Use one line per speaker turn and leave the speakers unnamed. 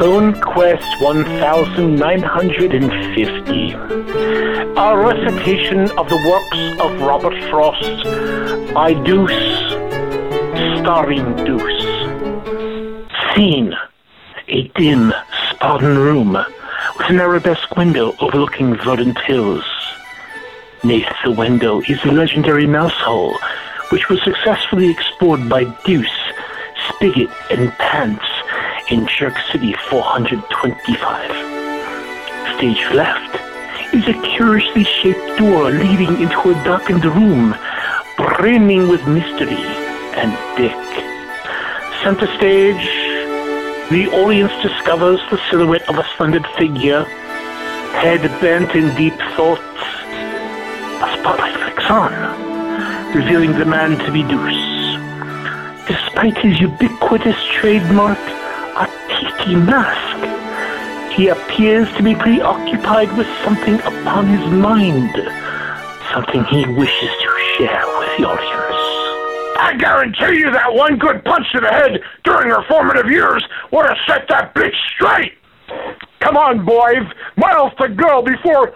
Bone Quest 1950. A recitation of the works of Robert Frost Deuce, starring Deuce. Scene a dim, spartan room with an arabesque window overlooking verdant hills. Neath the window is the legendary mouse hole, which was successfully explored by Deuce, Spigot, and Pants in Jerk City 425. Stage left is a curiously shaped door leading into a darkened room, brimming with mystery and dick. Center stage, the audience discovers the silhouette of a slender figure, head bent in deep thought. A spotlight flicks on, revealing the man to be Deuce. Despite his ubiquitous trademark, a tiki mask, he appears to be preoccupied with something upon his mind, something he wishes to share with the audience.
I guarantee you that one good punch to the head during her formative years would have set that bitch straight. Come on, boys. Miles to go before